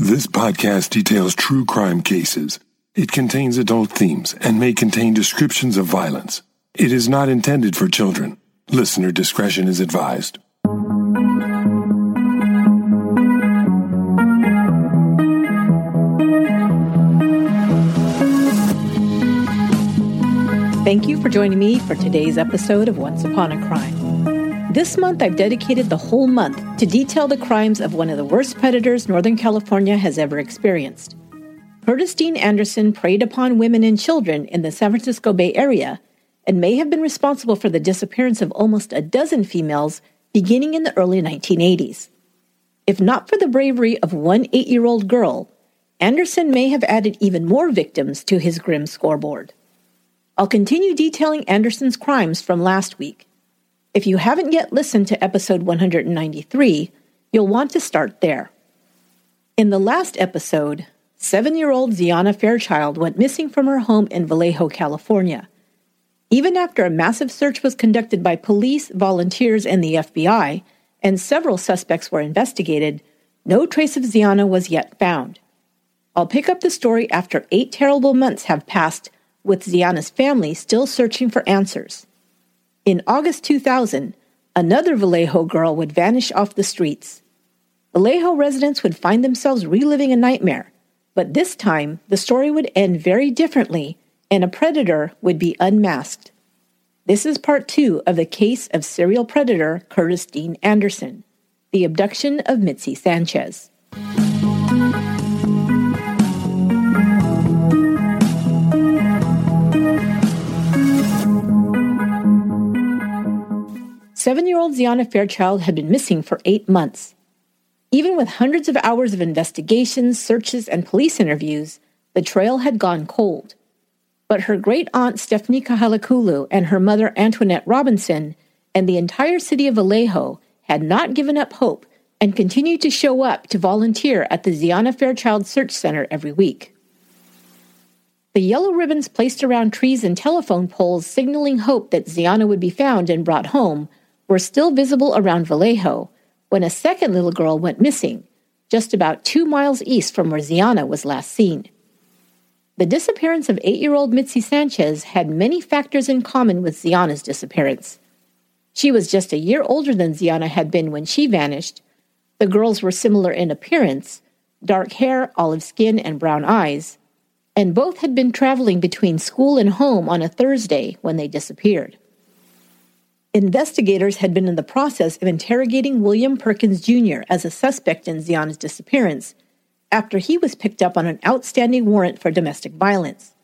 This podcast details true crime cases. It contains adult themes and may contain descriptions of violence. It is not intended for children. Listener discretion is advised. Thank you for joining me for today's episode of Once Upon a Crime. This month, I've dedicated the whole month to detail the crimes of one of the worst predators Northern California has ever experienced. Curtis Dean Anderson preyed upon women and children in the San Francisco Bay Area and may have been responsible for the disappearance of almost a dozen females beginning in the early 1980s. If not for the bravery of one eight year old girl, Anderson may have added even more victims to his grim scoreboard. I'll continue detailing Anderson's crimes from last week. If you haven't yet listened to episode 193, you'll want to start there. In the last episode, seven year old Xiana Fairchild went missing from her home in Vallejo, California. Even after a massive search was conducted by police, volunteers, and the FBI, and several suspects were investigated, no trace of Xiana was yet found. I'll pick up the story after eight terrible months have passed with Xiana's family still searching for answers. In August 2000, another Vallejo girl would vanish off the streets. Vallejo residents would find themselves reliving a nightmare, but this time the story would end very differently and a predator would be unmasked. This is part two of the case of serial predator Curtis Dean Anderson, the abduction of Midsi Sanchez. Seven year old Xiana Fairchild had been missing for eight months. Even with hundreds of hours of investigations, searches, and police interviews, the trail had gone cold. But her great aunt Stephanie Kahalekulu and her mother Antoinette Robinson and the entire city of Vallejo had not given up hope and continued to show up to volunteer at the Xiana Fairchild Search Center every week. The yellow ribbons placed around trees and telephone poles signaling hope that Xiana would be found and brought home were still visible around Vallejo when a second little girl went missing, just about two miles east from where Xiana was last seen. The disappearance of eight year old Midsi Sanchez had many factors in common with Xiana's disappearance. She was just a year older than Xiana had been when she vanished. The girls were similar in appearance dark hair, olive skin, and brown eyes, and both had been traveling between school and home on a Thursday when they disappeared. Investigators had been in the process of interrogating William Perkins Jr. as a suspect in Xiana's disappearance after he was picked up on an outstanding warrant for domestic violence.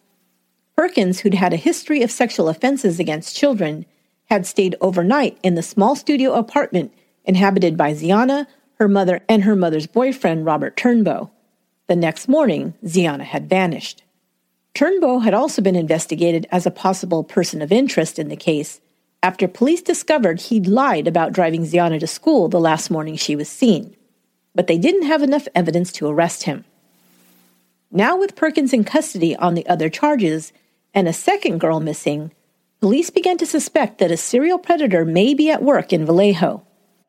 Perkins, who'd had a history of sexual offenses against children, had stayed overnight in the small studio apartment inhabited by Xiana, her mother, and her mother's boyfriend, Robert Turnbow. The next morning, Xiana had vanished. Turnbow had also been investigated as a possible person of interest in the case after police discovered he'd lied about driving Xiana to school the last morning she was seen. But they didn't have enough evidence to arrest him. Now, with Perkins in custody on the other charges and a second girl missing, police began to suspect that a serial predator may be at work in Vallejo.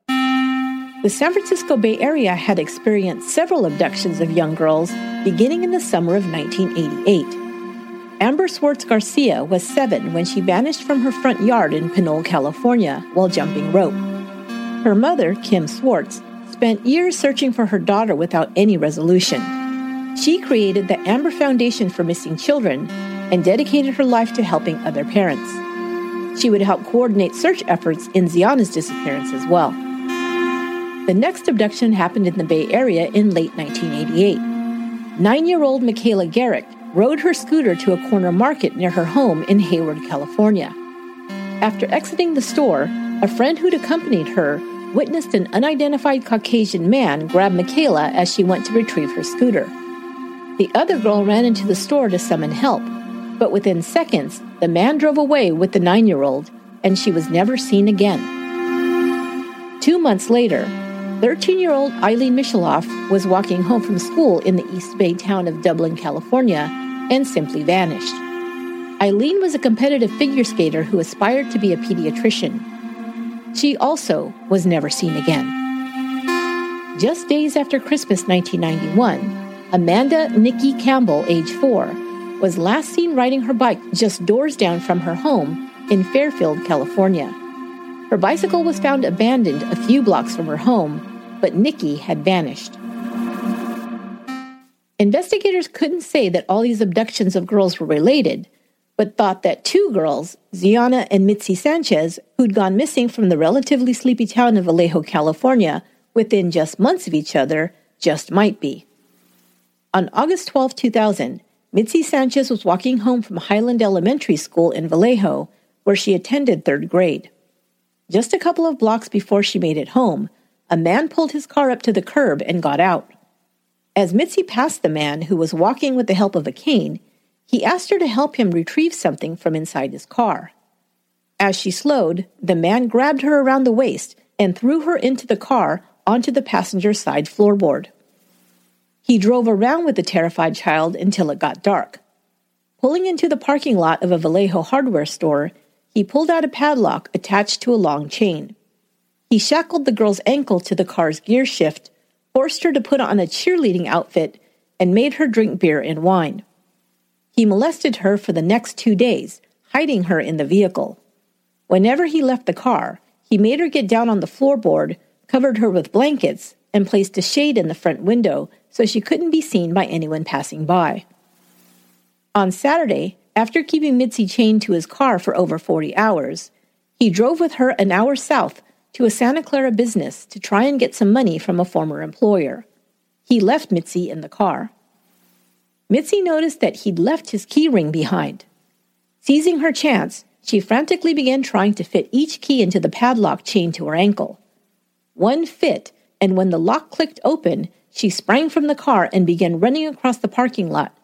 The San Francisco Bay Area had experienced several abductions of young girls beginning in the summer of 1988. Amber Swartz Garcia was seven when she vanished from her front yard in Pinole, California, while jumping rope. Her mother, Kim Swartz, spent years searching for her daughter without any resolution. She created the Amber Foundation for Missing Children and dedicated her life to helping other parents. She would help coordinate search efforts in Xiana's disappearance as well. The next abduction happened in the Bay Area in late 1988. Nine year old Michaela Garrick rode her scooter to a corner market near her home in Hayward, California. After exiting the store, a friend who'd accompanied her witnessed an unidentified Caucasian man grab Michaela as she went to retrieve her scooter. The other girl ran into the store to summon help, but within seconds, the man drove away with the nine year old, and she was never seen again. Two months later, 13 year old Eileen Michaloff was walking home from school in the East Bay town of Dublin, California, and simply vanished. Eileen was a competitive figure skater who aspired to be a pediatrician. She also was never seen again. Just days after Christmas 1991, Amanda Nikki Campbell, age four, was last seen riding her bike just doors down from her home in Fairfield, California. Her bicycle was found abandoned a few blocks from her home, but Nikki had vanished. Investigators couldn't say that all these abductions of girls were related, but thought that two girls, Xiana and Midsi Sanchez, who'd gone missing from the relatively sleepy town of Vallejo, California, within just months of each other, just might be. On August 12, 2000, Midsi Sanchez was walking home from Highland Elementary School in Vallejo, where she attended third grade. Just a couple of blocks before she made it home, a man pulled his car up to the curb and got out. As Midsi passed the man, who was walking with the help of a cane, he asked her to help him retrieve something from inside his car. As she slowed, the man grabbed her around the waist and threw her into the car onto the passenger side floorboard. He drove around with the terrified child until it got dark. Pulling into the parking lot of a Vallejo hardware store, he pulled out a padlock attached to a long chain. He shackled the girl's ankle to the car's gear shift, forced her to put on a cheerleading outfit, and made her drink beer and wine. He molested her for the next two days, hiding her in the vehicle. Whenever he left the car, he made her get down on the floorboard, covered her with blankets, and placed a shade in the front window so she couldn't be seen by anyone passing by. On Saturday, after keeping Midsi chained to his car for over 40 hours, he drove with her an hour south to a Santa Clara business to try and get some money from a former employer. He left Midsi in the car. Midsi noticed that he'd left his key ring behind. Seizing her chance, she frantically began trying to fit each key into the padlock chained to her ankle. One fit, and when the lock clicked open, she sprang from the car and began running across the parking lot.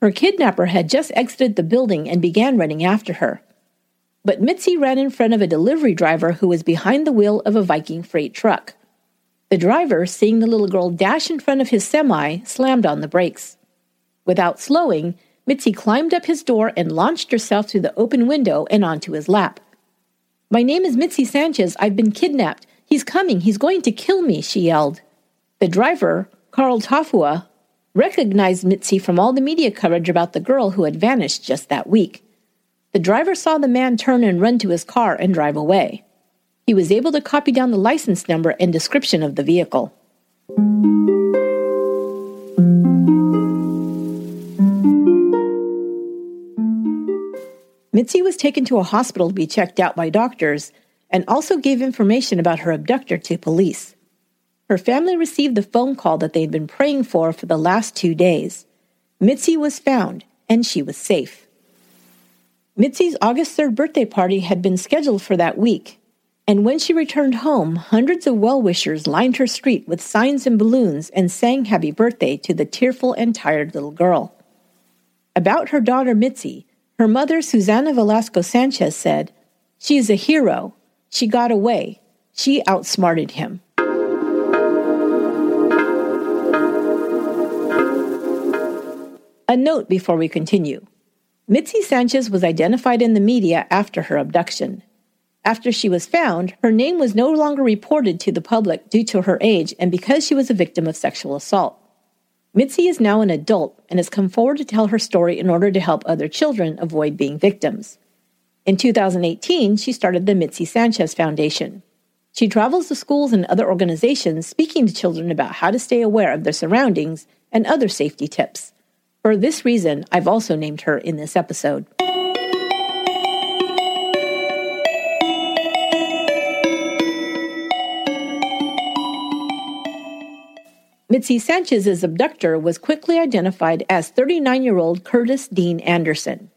Her kidnapper had just exited the building and began running after her. But Midsi ran in front of a delivery driver who was behind the wheel of a Viking freight truck. The driver, seeing the little girl dash in front of his semi, slammed on the brakes. Without slowing, Midsi climbed up his door and launched herself through the open window and onto his lap. My name is Midsi Sanchez. I've been kidnapped. He's coming. He's going to kill me, she yelled. The driver, Carl Tafua, recognized Midsi from all the media coverage about the girl who had vanished just that week. The driver saw the man turn and run to his car and drive away. He was able to copy down the license number and description of the vehicle. Midsi was taken to a hospital to be checked out by doctors and also gave information about her abductor to police. Her family received the phone call that they'd been praying for for the last two days. Midsi was found and she was safe. Midsi's August 3rd birthday party had been scheduled for that week, and when she returned home, hundreds of well wishers lined her street with signs and balloons and sang happy birthday to the tearful and tired little girl. About her daughter Midsi, her mother, Susana Velasco Sanchez, said, She is a hero. She got away. She outsmarted him. A note before we continue. Midsi Sanchez was identified in the media after her abduction. After she was found, her name was no longer reported to the public due to her age and because she was a victim of sexual assault. Midsi is now an adult and has come forward to tell her story in order to help other children avoid being victims. In 2018, she started the Midsi Sanchez Foundation. She travels to schools and other organizations speaking to children about how to stay aware of their surroundings and other safety tips. For this reason, I've also named her in this episode. Midsi Sanchez's abductor was quickly identified as 39 year old Curtis Dean Anderson.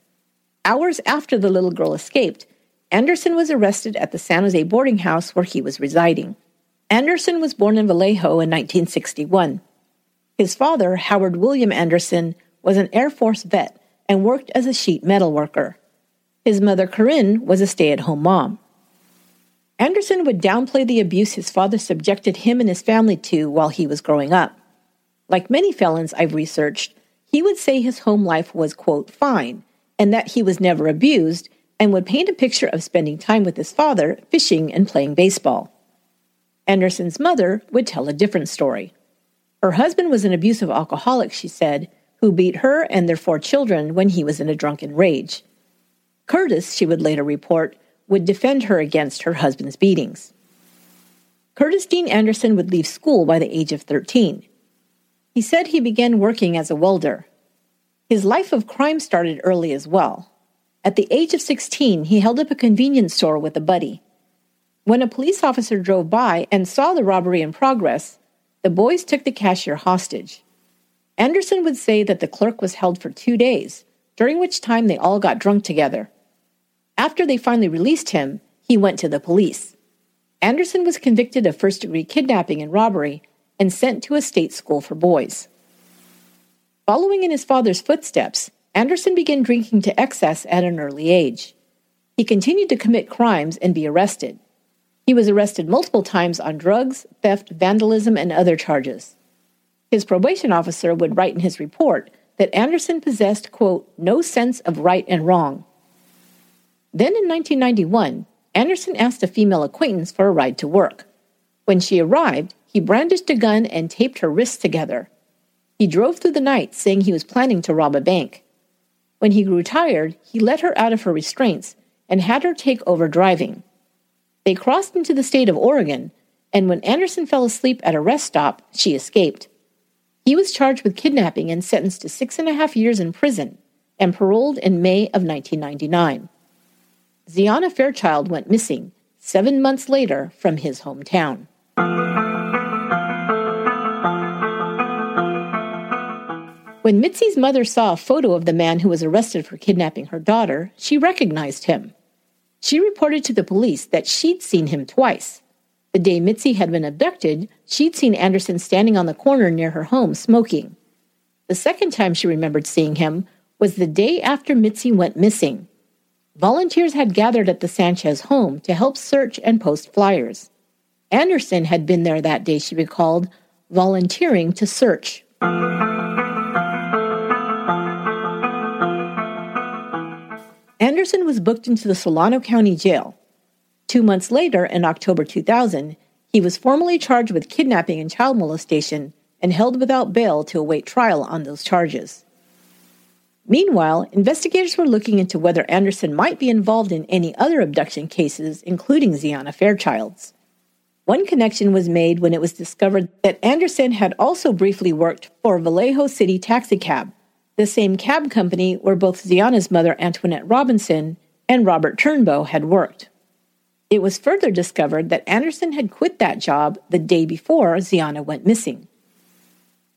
Hours after the little girl escaped, Anderson was arrested at the San Jose boarding house where he was residing. Anderson was born in Vallejo in 1961. His father, Howard William Anderson, was an Air Force vet and worked as a sheet metal worker. His mother, Corinne, was a stay at home mom. Anderson would downplay the abuse his father subjected him and his family to while he was growing up. Like many felons I've researched, he would say his home life was, quote, fine, and that he was never abused, and would paint a picture of spending time with his father, fishing, and playing baseball. Anderson's mother would tell a different story. Her husband was an abusive alcoholic, she said, who beat her and their four children when he was in a drunken rage. Curtis, she would later report, would defend her against her husband's beatings. Curtis Dean Anderson would leave school by the age of 13. He said he began working as a welder. His life of crime started early as well. At the age of 16, he held up a convenience store with a buddy. When a police officer drove by and saw the robbery in progress, the boys took the cashier hostage. Anderson would say that the clerk was held for two days, during which time they all got drunk together. After they finally released him, he went to the police. Anderson was convicted of first degree kidnapping and robbery and sent to a state school for boys. Following in his father's footsteps, Anderson began drinking to excess at an early age. He continued to commit crimes and be arrested. He was arrested multiple times on drugs, theft, vandalism, and other charges. His probation officer would write in his report that Anderson possessed, quote, no sense of right and wrong. Then in 1991, Anderson asked a female acquaintance for a ride to work. When she arrived, he brandished a gun and taped her wrists together. He drove through the night saying he was planning to rob a bank. When he grew tired, he let her out of her restraints and had her take over driving. They crossed into the state of Oregon, and when Anderson fell asleep at a rest stop, she escaped. He was charged with kidnapping and sentenced to six and a half years in prison and paroled in May of 1999. Xiana Fairchild went missing seven months later from his hometown. When Midsi's mother saw a photo of the man who was arrested for kidnapping her daughter, she recognized him. She reported to the police that she'd seen him twice. The day Midsi had been abducted, she'd seen Anderson standing on the corner near her home smoking. The second time she remembered seeing him was the day after Midsi went missing. Volunteers had gathered at the Sanchez home to help search and post flyers. Anderson had been there that day, she recalled, volunteering to search. Anderson was booked into the Solano County Jail. Two months later, in October 2000, he was formally charged with kidnapping and child molestation and held without bail to await trial on those charges. Meanwhile, investigators were looking into whether Anderson might be involved in any other abduction cases, including Xiana Fairchild's. One connection was made when it was discovered that Anderson had also briefly worked for Vallejo City Taxicab, the same cab company where both Xiana's mother, Antoinette Robinson, and Robert Turnbow had worked. It was further discovered that Anderson had quit that job the day before Xiana went missing.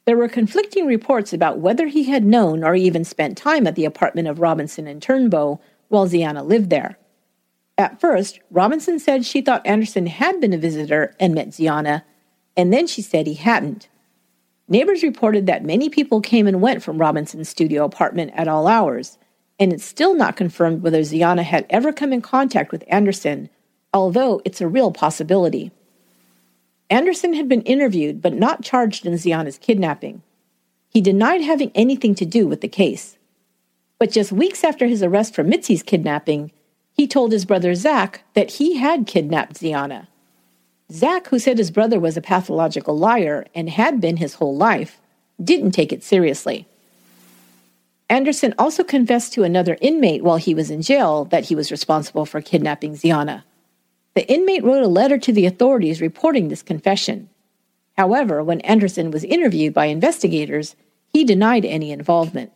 There were conflicting reports about whether he had known or even spent time at the apartment of Robinson and Turnbow while Xiana lived there. At first, Robinson said she thought Anderson had been a visitor and met Xiana, and then she said he hadn't. Neighbors reported that many people came and went from Robinson's studio apartment at all hours, and it's still not confirmed whether Xiana had ever come in contact with Anderson although it's a real possibility. Anderson had been interviewed but not charged in Xiana's kidnapping. He denied having anything to do with the case. But just weeks after his arrest for Midsi's kidnapping, he told his brother Zach that he had kidnapped Xiana. Zach, who said his brother was a pathological liar and had been his whole life, didn't take it seriously. Anderson also confessed to another inmate while he was in jail that he was responsible for kidnapping Xiana. The inmate wrote a letter to the authorities reporting this confession. However, when Anderson was interviewed by investigators, he denied any involvement.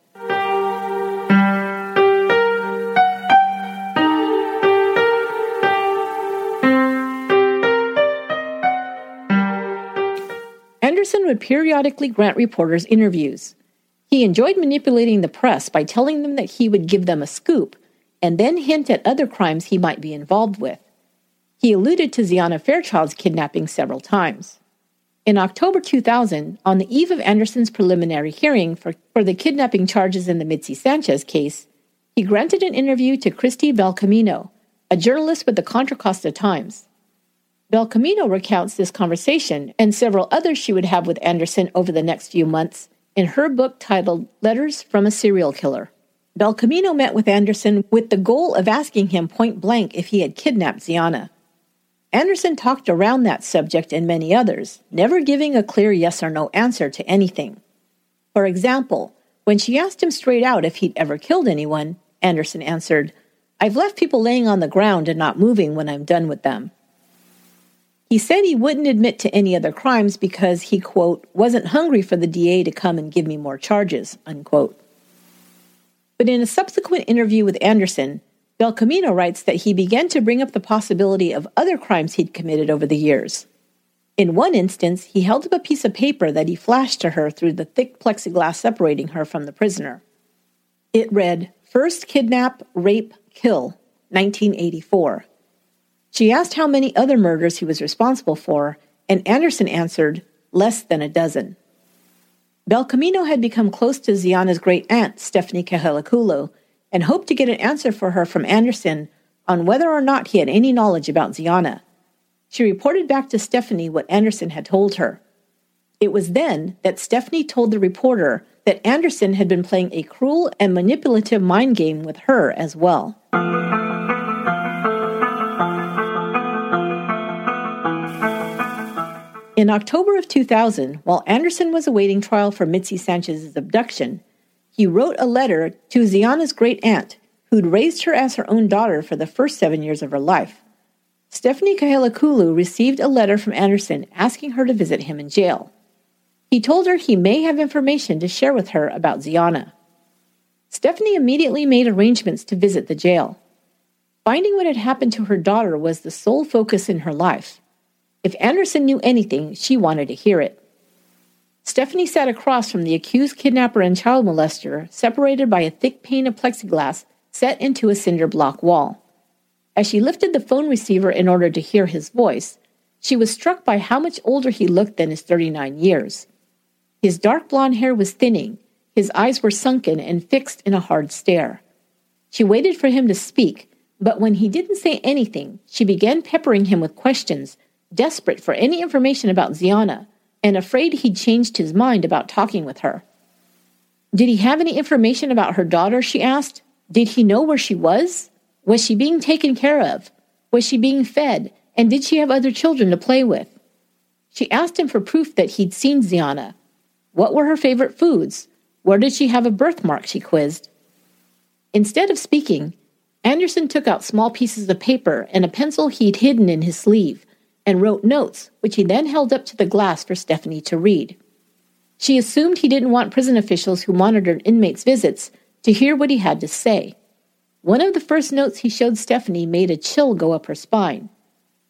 Anderson would periodically grant reporters interviews. He enjoyed manipulating the press by telling them that he would give them a scoop and then hint at other crimes he might be involved with. He alluded to Xiana Fairchild's kidnapping several times. In October 2000, on the eve of Anderson's preliminary hearing for, for the kidnapping charges in the Midsi Sanchez case, he granted an interview to Kristi Belcamino, a journalist with the Contra Costa Times. Belcamino recounts this conversation and several others she would have with Anderson over the next few months in her book titled Letters from a Serial Killer. Belcamino met with Anderson with the goal of asking him point blank if he had kidnapped Xiana. Anderson talked around that subject and many others, never giving a clear yes or no answer to anything. For example, when she asked him straight out if he'd ever killed anyone, Anderson answered, I've left people laying on the ground and not moving when I'm done with them. He said he wouldn't admit to any other crimes because he, quote, wasn't hungry for the DA to come and give me more charges, unquote. But in a subsequent interview with Anderson, Belcamino writes that he began to bring up the possibility of other crimes he'd committed over the years. In one instance, he held up a piece of paper that he flashed to her through the thick plexiglass separating her from the prisoner. It read, First Kidnap, Rape, Kill, 1984. She asked how many other murders he was responsible for, and Anderson answered, less than a dozen. Belcamino had become close to Xiana's great aunt, Stephanie Kahalekulu, and hoped to get an answer for her from Anderson on whether or not he had any knowledge about Xiana. She reported back to Stephanie what Anderson had told her. It was then that Stephanie told the reporter that Anderson had been playing a cruel and manipulative mind game with her as well. In October of 2000, while Anderson was awaiting trial for Midsi Sanchez's abduction, he wrote a letter to Xiana's great aunt, who'd raised her as her own daughter for the first seven years of her life. Stephanie Kahalekulu received a letter from Anderson asking her to visit him in jail. He told her he may have information to share with her about Xiana. Stephanie immediately made arrangements to visit the jail. Finding what had happened to her daughter was the sole focus in her life. If Anderson knew anything, she wanted to hear it. Stephanie sat across from the accused kidnapper and child molester, separated by a thick pane of plexiglass set into a cinder block wall. As she lifted the phone receiver in order to hear his voice, she was struck by how much older he looked than his 39 years. His dark blond hair was thinning, his eyes were sunken and fixed in a hard stare. She waited for him to speak, but when he didn't say anything, she began peppering him with questions, desperate for any information about Xiana and afraid he'd changed his mind about talking with her. Did he have any information about her daughter? she asked. Did he know where she was? Was she being taken care of? Was she being fed? And did she have other children to play with? She asked him for proof that he'd seen Xiana. What were her favorite foods? Where did she have a birthmark? she quizzed. Instead of speaking, Anderson took out small pieces of paper and a pencil he'd hidden in his sleeve and wrote notes, which he then held up to the glass for Stephanie to read. She assumed he didn't want prison officials who monitored inmates' visits to hear what he had to say. One of the first notes he showed Stephanie made a chill go up her spine.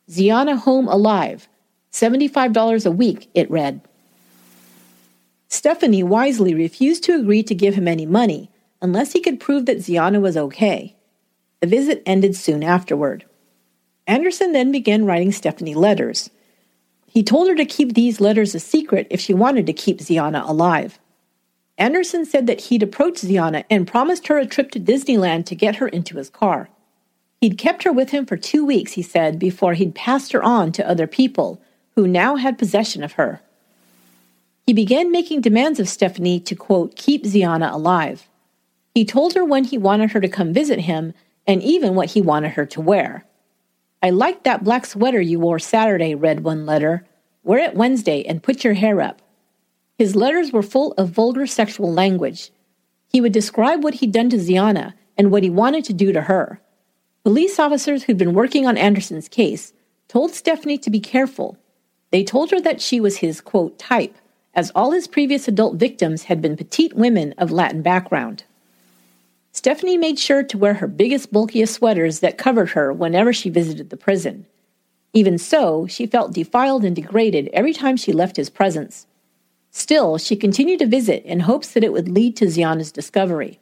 Xiana home alive. $75 a week, it read. Stephanie wisely refused to agree to give him any money unless he could prove that Xiana was okay. The visit ended soon afterward. Anderson then began writing Stephanie letters. He told her to keep these letters a secret if she wanted to keep Xiana alive. Anderson said that he'd approached Xiana and promised her a trip to Disneyland to get her into his car. He'd kept her with him for two weeks, he said, before he'd passed her on to other people who now had possession of her. He began making demands of Stephanie to, quote, keep Xiana alive. He told her when he wanted her to come visit him and even what he wanted her to wear. I liked that black sweater you wore Saturday, read one letter. Wear it Wednesday and put your hair up. His letters were full of vulgar sexual language. He would describe what he'd done to Xiana and what he wanted to do to her. Police officers who'd been working on Anderson's case told Stephanie to be careful. They told her that she was his, quote, type, as all his previous adult victims had been petite women of Latin background. Stephanie made sure to wear her biggest, bulkiest sweaters that covered her whenever she visited the prison. Even so, she felt defiled and degraded every time she left his presence. Still, she continued to visit in hopes that it would lead to Xiana's discovery.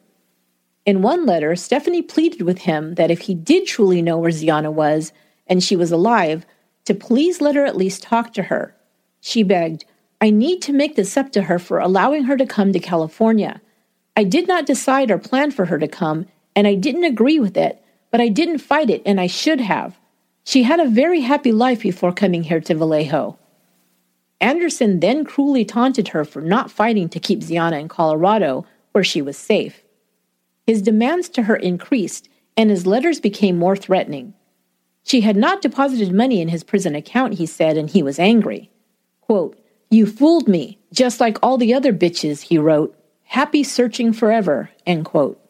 In one letter, Stephanie pleaded with him that if he did truly know where Xiana was and she was alive, to please let her at least talk to her. She begged, I need to make this up to her for allowing her to come to California. I did not decide or plan for her to come, and I didn't agree with it, but I didn't fight it, and I should have. She had a very happy life before coming here to Vallejo. Anderson then cruelly taunted her for not fighting to keep Xiana in Colorado, where she was safe. His demands to her increased, and his letters became more threatening. She had not deposited money in his prison account, he said, and he was angry. Quote, You fooled me, just like all the other bitches, he wrote. Happy searching forever, end quote.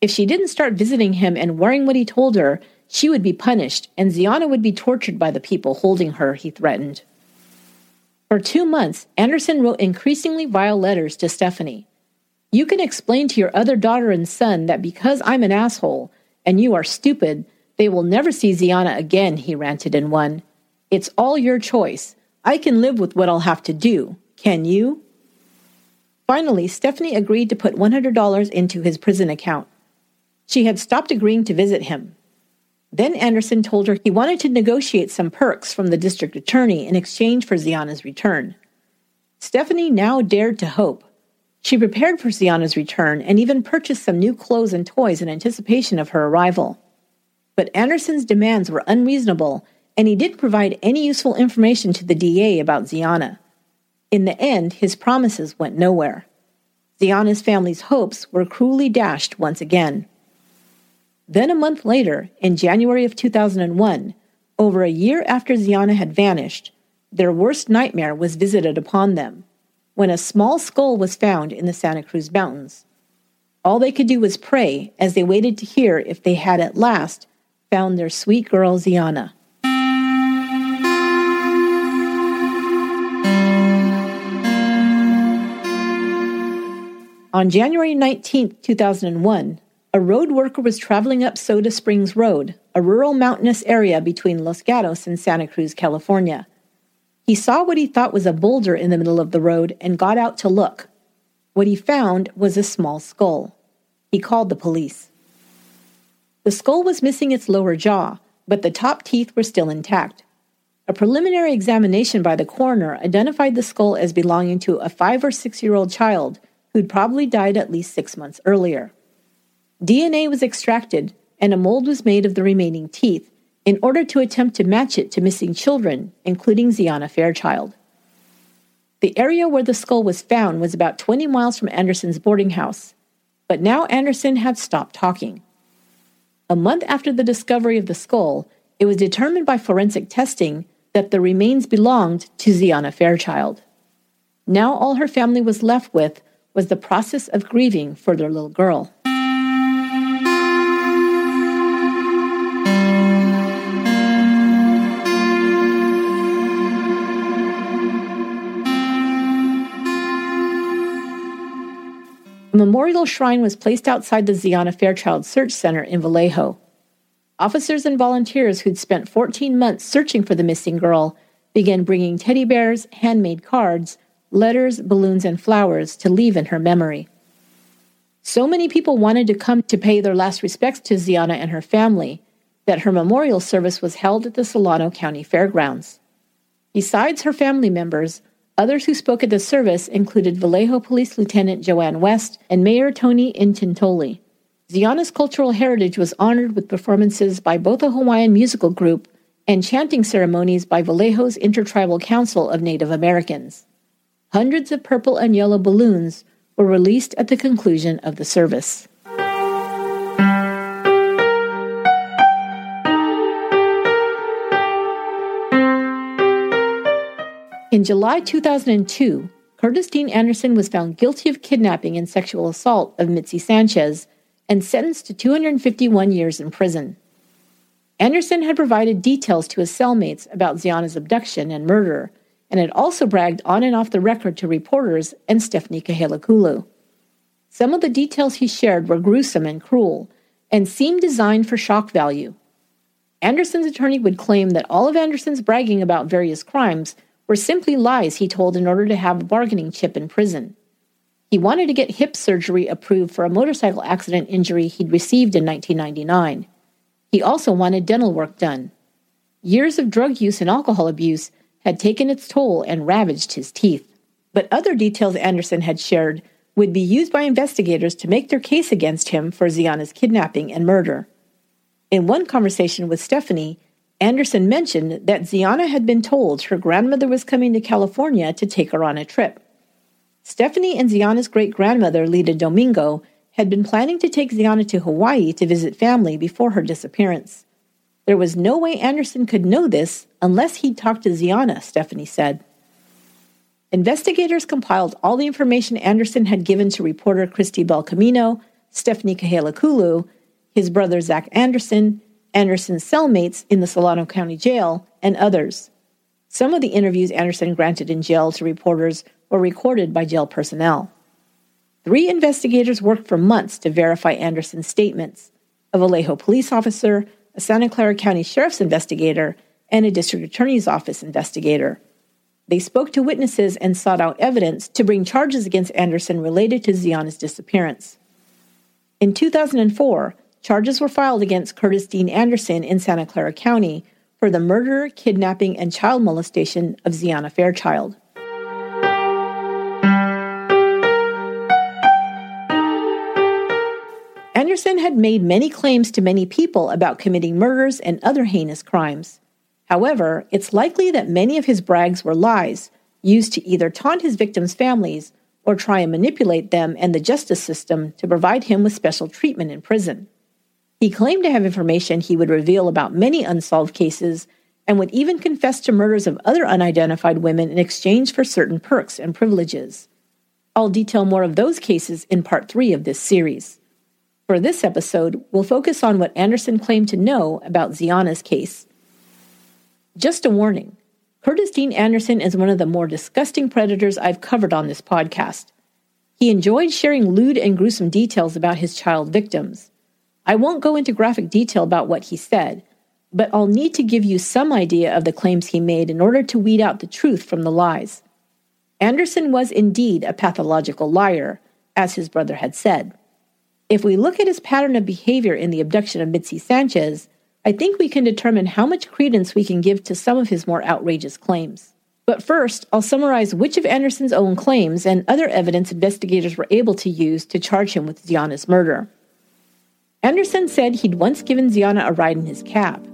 If she didn't start visiting him and wearing what he told her, she would be punished, and Xiana would be tortured by the people holding her, he threatened. For two months, Anderson wrote increasingly vile letters to Stephanie. You can explain to your other daughter and son that because I'm an asshole and you are stupid, they will never see Xiana again, he ranted in one. It's all your choice. I can live with what I'll have to do. Can you? Finally, Stephanie agreed to put $100 into his prison account. She had stopped agreeing to visit him. Then Anderson told her he wanted to negotiate some perks from the district attorney in exchange for Xiana's return. Stephanie now dared to hope. She prepared for Xiana's return and even purchased some new clothes and toys in anticipation of her arrival. But Anderson's demands were unreasonable, and he didn't provide any useful information to the DA about Xiana. In the end, his promises went nowhere. Xiana's family's hopes were cruelly dashed once again. Then, a month later, in January of 2001, over a year after Xiana had vanished, their worst nightmare was visited upon them when a small skull was found in the Santa Cruz Mountains. All they could do was pray as they waited to hear if they had at last found their sweet girl Xiana. On January 19, 2001, a road worker was traveling up Soda Springs Road, a rural mountainous area between Los Gatos and Santa Cruz, California. He saw what he thought was a boulder in the middle of the road and got out to look. What he found was a small skull. He called the police. The skull was missing its lower jaw, but the top teeth were still intact. A preliminary examination by the coroner identified the skull as belonging to a five or six year old child who'd probably died at least six months earlier. DNA was extracted, and a mold was made of the remaining teeth in order to attempt to match it to missing children, including Xiana Fairchild. The area where the skull was found was about 20 miles from Anderson's boarding house, but now Anderson had stopped talking. A month after the discovery of the skull, it was determined by forensic testing that the remains belonged to Xiana Fairchild. Now all her family was left with was the process of grieving for their little girl. A memorial shrine was placed outside the Xiana Fairchild Search Center in Vallejo. Officers and volunteers who'd spent 14 months searching for the missing girl began bringing teddy bears, handmade cards, letters, balloons, and flowers to leave in her memory. So many people wanted to come to pay their last respects to Xiana and her family that her memorial service was held at the Solano County Fairgrounds. Besides her family members, Others who spoke at the service included Vallejo Police Lieutenant Joanne West and Mayor Tony Intintoli. Xiana's cultural heritage was honored with performances by both a Hawaiian musical group and chanting ceremonies by Vallejo's Intertribal Council of Native Americans. Hundreds of purple and yellow balloons were released at the conclusion of the service. In July 2002, Curtis Dean Anderson was found guilty of kidnapping and sexual assault of Midsi Sanchez and sentenced to 251 years in prison. Anderson had provided details to his cellmates about Xiana's abduction and murder, and had also bragged on and off the record to reporters and Stephanie Kahalekulu. Some of the details he shared were gruesome and cruel, and seemed designed for shock value. Anderson's attorney would claim that all of Anderson's bragging about various crimes were simply lies he told in order to have a bargaining chip in prison. He wanted to get hip surgery approved for a motorcycle accident injury he'd received in 1999. He also wanted dental work done. Years of drug use and alcohol abuse had taken its toll and ravaged his teeth. But other details Anderson had shared would be used by investigators to make their case against him for Xiana's kidnapping and murder. In one conversation with Stephanie, Anderson mentioned that Xiana had been told her grandmother was coming to California to take her on a trip. Stephanie and Xiana's great grandmother, Lita Domingo, had been planning to take Xiana to Hawaii to visit family before her disappearance. There was no way Anderson could know this unless he'd talked to Xiana, Stephanie said. Investigators compiled all the information Anderson had given to reporter Kristi Belcamino, Stephanie Kulu, his brother Zach Anderson, Anderson's cellmates in the Solano County Jail, and others. Some of the interviews Anderson granted in jail to reporters were recorded by jail personnel. Three investigators worked for months to verify Anderson's statements a Vallejo police officer, a Santa Clara County Sheriff's investigator, and a district attorney's office investigator. They spoke to witnesses and sought out evidence to bring charges against Anderson related to Xiana's disappearance. In 2004, charges were filed against Curtis Dean Anderson in Santa Clara County for the murder, kidnapping, and child molestation of Xiana Fairchild. Anderson had made many claims to many people about committing murders and other heinous crimes. However, it's likely that many of his brags were lies, used to either taunt his victims' families or try and manipulate them and the justice system to provide him with special treatment in prison. He claimed to have information he would reveal about many unsolved cases and would even confess to murders of other unidentified women in exchange for certain perks and privileges. I'll detail more of those cases in part three of this series. For this episode, we'll focus on what Anderson claimed to know about Xiana's case. Just a warning Curtis Dean Anderson is one of the more disgusting predators I've covered on this podcast. He enjoyed sharing lewd and gruesome details about his child victims. I won't go into graphic detail about what he said, but I'll need to give you some idea of the claims he made in order to weed out the truth from the lies. Anderson was indeed a pathological liar, as his brother had said. If we look at his pattern of behavior in the abduction of Midsi Sanchez, I think we can determine how much credence we can give to some of his more outrageous claims. But first, I'll summarize which of Anderson's own claims and other evidence investigators were able to use to charge him with Xiana's murder. Anderson said he'd once given Xiana a ride in his cab.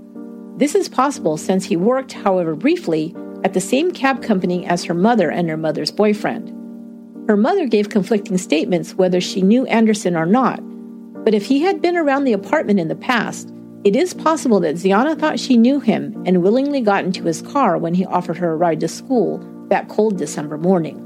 This is possible since he worked, however briefly, at the same cab company as her mother and her mother's boyfriend. Her mother gave conflicting statements whether she knew Anderson or not, but if he had been around the apartment in the past, it is possible that Xiana thought she knew him and willingly got into his car when he offered her a ride to school that cold December morning.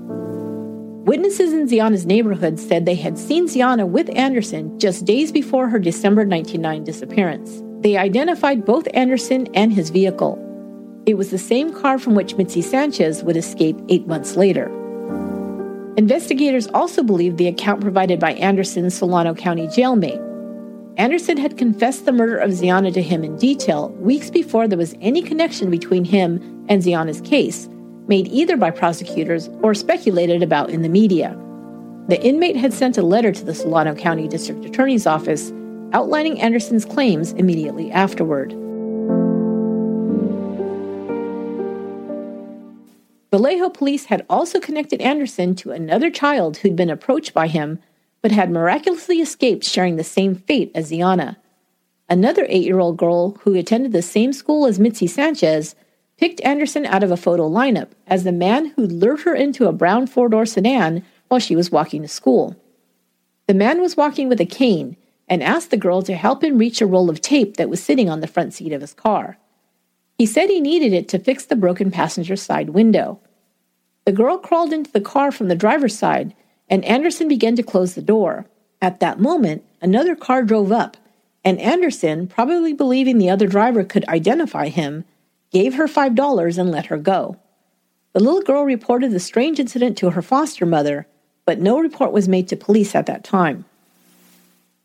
Witnesses in Xiana's neighborhood said they had seen Xiana with Anderson just days before her December 1999 disappearance. They identified both Anderson and his vehicle. It was the same car from which Midsi Sanchez would escape eight months later. Investigators also believe the account provided by Anderson's Solano County jailmate Anderson had confessed the murder of Xiana to him in detail weeks before there was any connection between him and Xiana's case, made either by prosecutors or speculated about in the media. The inmate had sent a letter to the Solano County District Attorney's Office outlining Anderson's claims immediately afterward. Vallejo police had also connected Anderson to another child who'd been approached by him but had miraculously escaped sharing the same fate as Xiana. Another eight year old girl who attended the same school as Midsi Sanchez picked Anderson out of a photo lineup as the man who lured her into a brown four door sedan while she was walking to school. The man was walking with a cane and asked the girl to help him reach a roll of tape that was sitting on the front seat of his car. He said he needed it to fix the broken passenger side window. The girl crawled into the car from the driver's side and Anderson began to close the door. At that moment, another car drove up, and Anderson, probably believing the other driver could identify him, gave her $5 and let her go. The little girl reported the strange incident to her foster mother, but no report was made to police at that time.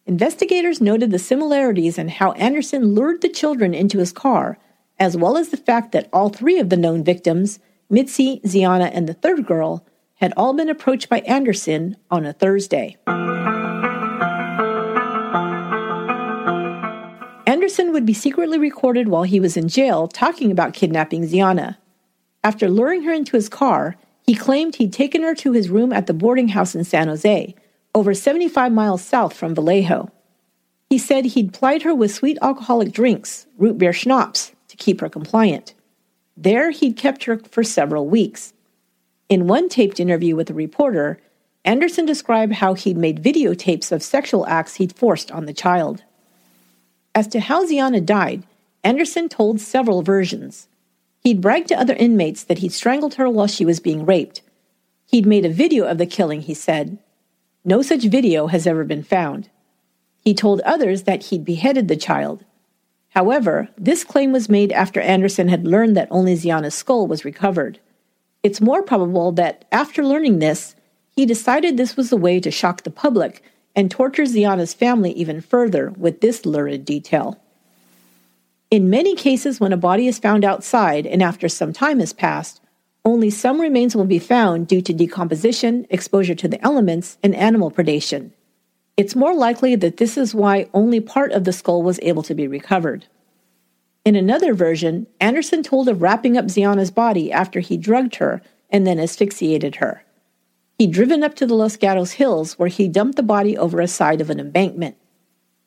Investigators noted the similarities in how Anderson lured the children into his car, as well as the fact that all three of the known victims, Midsi, Xiana, and the third girl, had all been approached by Anderson on a Thursday. Anderson would be secretly recorded while he was in jail talking about kidnapping Xiana. After luring her into his car, he claimed he'd taken her to his room at the boarding house in San Jose, over 75 miles south from Vallejo. He said he'd plied her with sweet alcoholic drinks, root beer schnapps, to keep her compliant. There, he'd kept her for several weeks. In one taped interview with a reporter, Anderson described how he'd made videotapes of sexual acts he'd forced on the child. As to how Xiana died, Anderson told several versions. He'd bragged to other inmates that he'd strangled her while she was being raped. He'd made a video of the killing, he said. No such video has ever been found. He told others that he'd beheaded the child. However, this claim was made after Anderson had learned that only Xiana's skull was recovered. It's more probable that after learning this, he decided this was the way to shock the public and torture Xiana's family even further with this lurid detail. In many cases, when a body is found outside and after some time has passed, only some remains will be found due to decomposition, exposure to the elements, and animal predation. It's more likely that this is why only part of the skull was able to be recovered. In another version, Anderson told of wrapping up Xiana's body after he drugged her and then asphyxiated her. He'd driven up to the Los Gatos Hills where he dumped the body over a side of an embankment.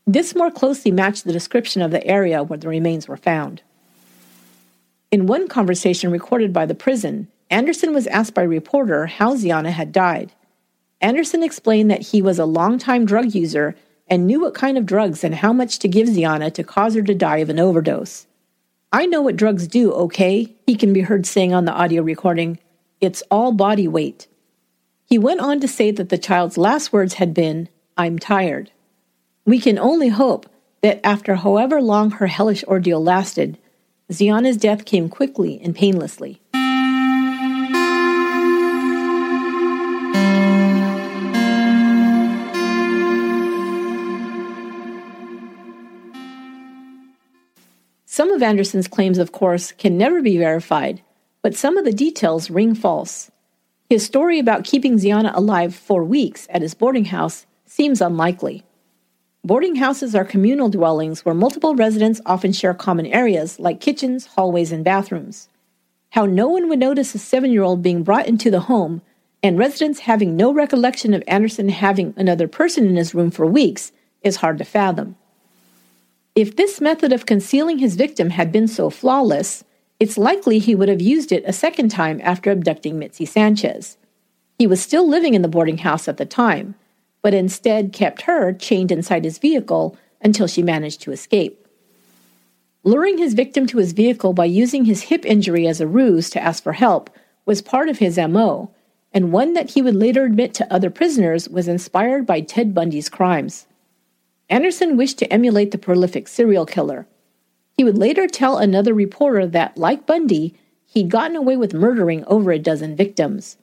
This more closely matched the description of the area where the remains were found. In one conversation recorded by the prison, Anderson was asked by a reporter how Xiana had died. Anderson explained that he was a longtime drug user and knew what kind of drugs and how much to give Xiana to cause her to die of an overdose. I know what drugs do, okay? He can be heard saying on the audio recording. It's all body weight. He went on to say that the child's last words had been, I'm tired. We can only hope that after however long her hellish ordeal lasted, Xiana's death came quickly and painlessly. Some of Anderson's claims, of course, can never be verified, but some of the details ring false. His story about keeping Xiana alive for weeks at his boarding house seems unlikely. Boarding houses are communal dwellings where multiple residents often share common areas like kitchens, hallways, and bathrooms. How no one would notice a seven year old being brought into the home and residents having no recollection of Anderson having another person in his room for weeks is hard to fathom. If this method of concealing his victim had been so flawless, it's likely he would have used it a second time after abducting Midsi Sanchez. He was still living in the boarding house at the time, but instead kept her chained inside his vehicle until she managed to escape. Luring his victim to his vehicle by using his hip injury as a ruse to ask for help was part of his MO, and one that he would later admit to other prisoners was inspired by Ted Bundy's crimes. Anderson wished to emulate the prolific serial killer, he would later tell another reporter that, like Bundy, he'd gotten away with murdering over a dozen victims.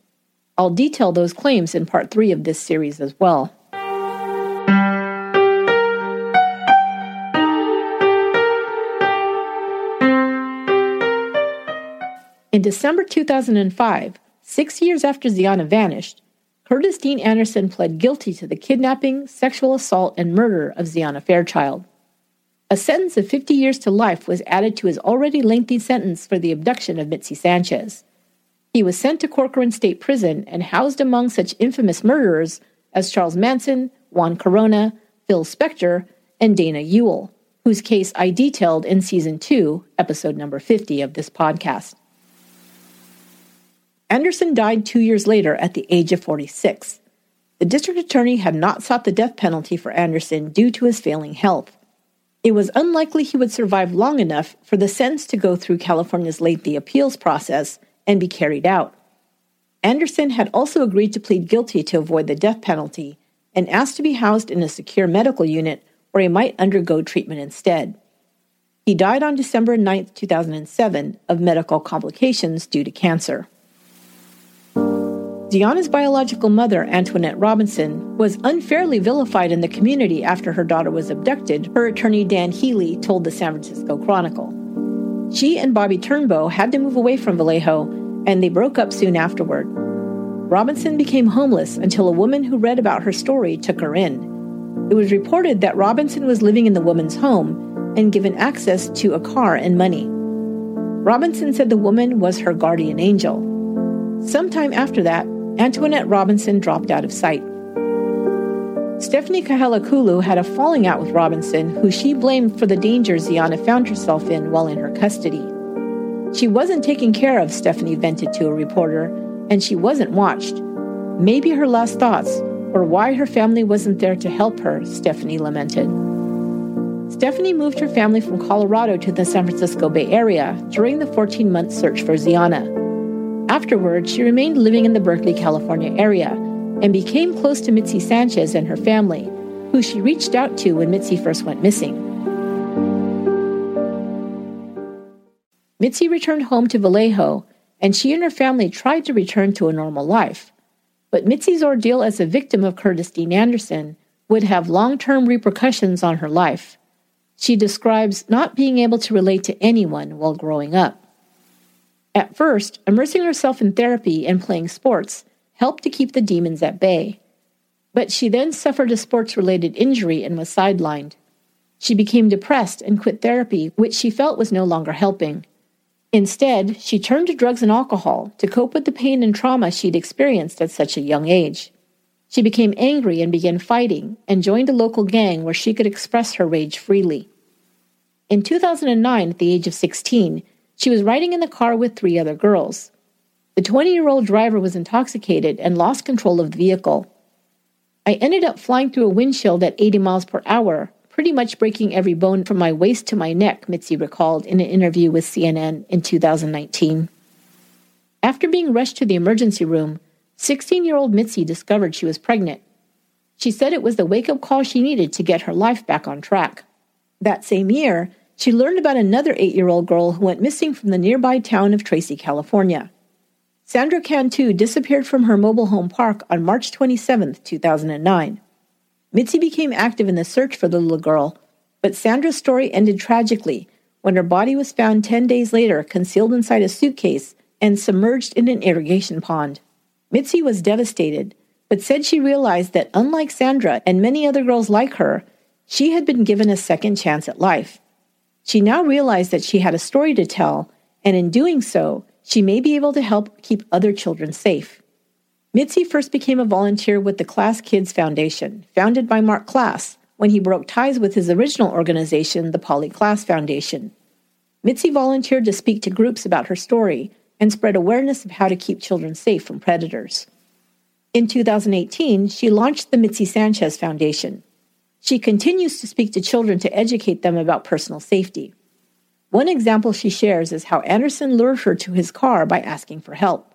I'll detail those claims in part three of this series as well. In December 2005, six years after Xiana vanished, Curtis Dean Anderson pled guilty to the kidnapping, sexual assault, and murder of Xiana Fairchild. A sentence of 50 years to life was added to his already lengthy sentence for the abduction of Midsi Sanchez. He was sent to Corcoran State Prison and housed among such infamous murderers as Charles Manson, Juan Corona, Phil Spector, and Dana Ewell, whose case I detailed in Season 2, episode number 50 of this podcast. Anderson died two years later at the age of 46. The district attorney had not sought the death penalty for Anderson due to his failing health. It was unlikely he would survive long enough for the sentence to go through California's lengthy appeals process and be carried out. Anderson had also agreed to plead guilty to avoid the death penalty and asked to be housed in a secure medical unit where he might undergo treatment instead. He died on December 9, 2007, of medical complications due to cancer. Xiana's biological mother, Antoinette Robinson, was unfairly vilified in the community after her daughter was abducted, her attorney Dan Healy told the San Francisco Chronicle. She and Bobby Turnbow had to move away from Vallejo, and they broke up soon afterward. Robinson became homeless until a woman who read about her story took her in. It was reported that Robinson was living in the woman's home and given access to a car and money. Robinson said the woman was her guardian angel. Sometime after that, Antoinette Robinson dropped out of sight. Stephanie Kahalekulu had a falling out with Robinson, who she blamed for the danger Xiana found herself in while in her custody. She wasn't taken care of, Stephanie vented to a reporter, and she wasn't watched. Maybe her last thoughts, or why her family wasn't there to help her, Stephanie lamented. Stephanie moved her family from Colorado to the San Francisco Bay Area during the 14 month search for Xiana. Afterward, she remained living in the Berkeley, California area and became close to Midsi Sanchez and her family, who she reached out to when Midsi first went missing. Midsi returned home to Vallejo, and she and her family tried to return to a normal life. But Midsi's ordeal as a victim of Curtis Dean Anderson would have long term repercussions on her life. She describes not being able to relate to anyone while growing up. At first, immersing herself in therapy and playing sports helped to keep the demons at bay. But she then suffered a sports related injury and was sidelined. She became depressed and quit therapy, which she felt was no longer helping. Instead, she turned to drugs and alcohol to cope with the pain and trauma she'd experienced at such a young age. She became angry and began fighting and joined a local gang where she could express her rage freely. In 2009, at the age of 16, she was riding in the car with three other girls. The 20 year old driver was intoxicated and lost control of the vehicle. I ended up flying through a windshield at 80 miles per hour, pretty much breaking every bone from my waist to my neck, Midsi recalled in an interview with CNN in 2019. After being rushed to the emergency room, 16 year old Midsi discovered she was pregnant. She said it was the wake up call she needed to get her life back on track. That same year, she learned about another eight year old girl who went missing from the nearby town of Tracy, California. Sandra Cantu disappeared from her mobile home park on March 27, 2009. Midsi became active in the search for the little girl, but Sandra's story ended tragically when her body was found 10 days later concealed inside a suitcase and submerged in an irrigation pond. Midsi was devastated, but said she realized that unlike Sandra and many other girls like her, she had been given a second chance at life. She now realized that she had a story to tell, and in doing so, she may be able to help keep other children safe. Midsi first became a volunteer with the Klaas Kids Foundation, founded by Marc Klaas, when he broke ties with his original organization, the Polly Klaas Foundation. Midsi volunteered to speak to groups about her story and spread awareness of how to keep children safe from predators. In 2018, she launched the Midsi Sanchez Foundation. She continues to speak to children to educate them about personal safety. One example she shares is how Anderson lured her to his car by asking for help.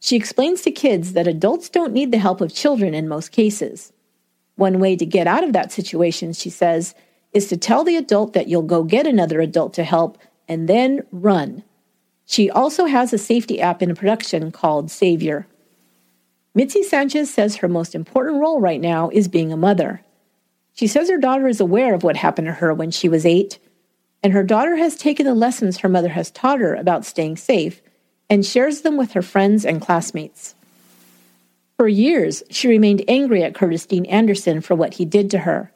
She explains to kids that adults don't need the help of children in most cases. One way to get out of that situation, she says, is to tell the adult that you'll go get another adult to help and then run. She also has a safety app in production called Savior. Midsi Sanchez says her most important role right now is being a mother. She says her daughter is aware of what happened to her when she was eight, and her daughter has taken the lessons her mother has taught her about staying safe and shares them with her friends and classmates. For years, she remained angry at Curtis Dean Anderson for what he did to her.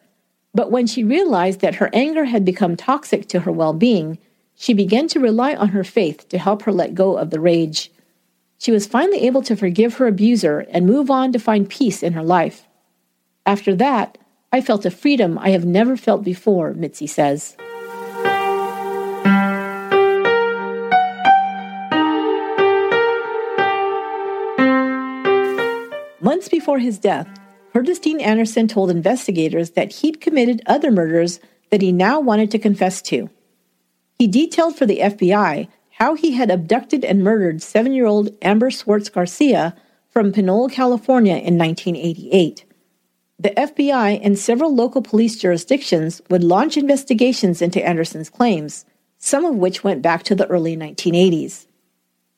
But when she realized that her anger had become toxic to her well being, she began to rely on her faith to help her let go of the rage. She was finally able to forgive her abuser and move on to find peace in her life. After that, I felt a freedom I have never felt before, Midsi says. Months before his death, Dean Anderson told investigators that he'd committed other murders that he now wanted to confess to. He detailed for the FBI how he had abducted and murdered seven year old Amber Swartz Garcia from Pinole, California in 1988. The FBI and several local police jurisdictions would launch investigations into Anderson's claims, some of which went back to the early 1980s.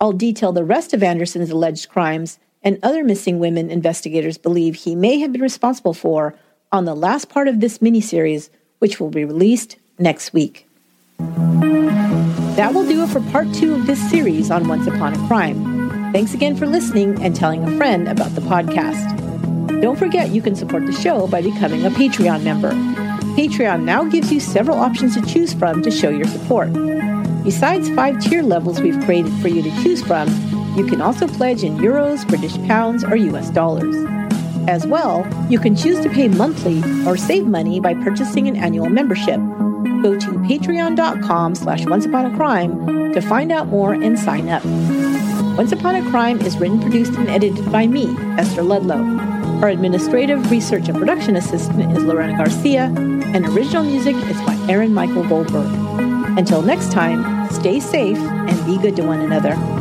I'll detail the rest of Anderson's alleged crimes and other missing women investigators believe he may have been responsible for on the last part of this miniseries, which will be released next week. That will do it for part two of this series on Once Upon a Crime. Thanks again for listening and telling a friend about the podcast. Don't forget you can support the show by becoming a Patreon member. Patreon now gives you several options to choose from to show your support. Besides five tier levels we've created for you to choose from, you can also pledge in euros, British pounds, or US dollars. As well, you can choose to pay monthly or save money by purchasing an annual membership go to patreon.com slash onceuponacrime to find out more and sign up. Once Upon a Crime is written, produced, and edited by me, Esther Ludlow. Our administrative research and production assistant is Lorena Garcia, and original music is by Aaron Michael Goldberg. Until next time, stay safe and be good to one another.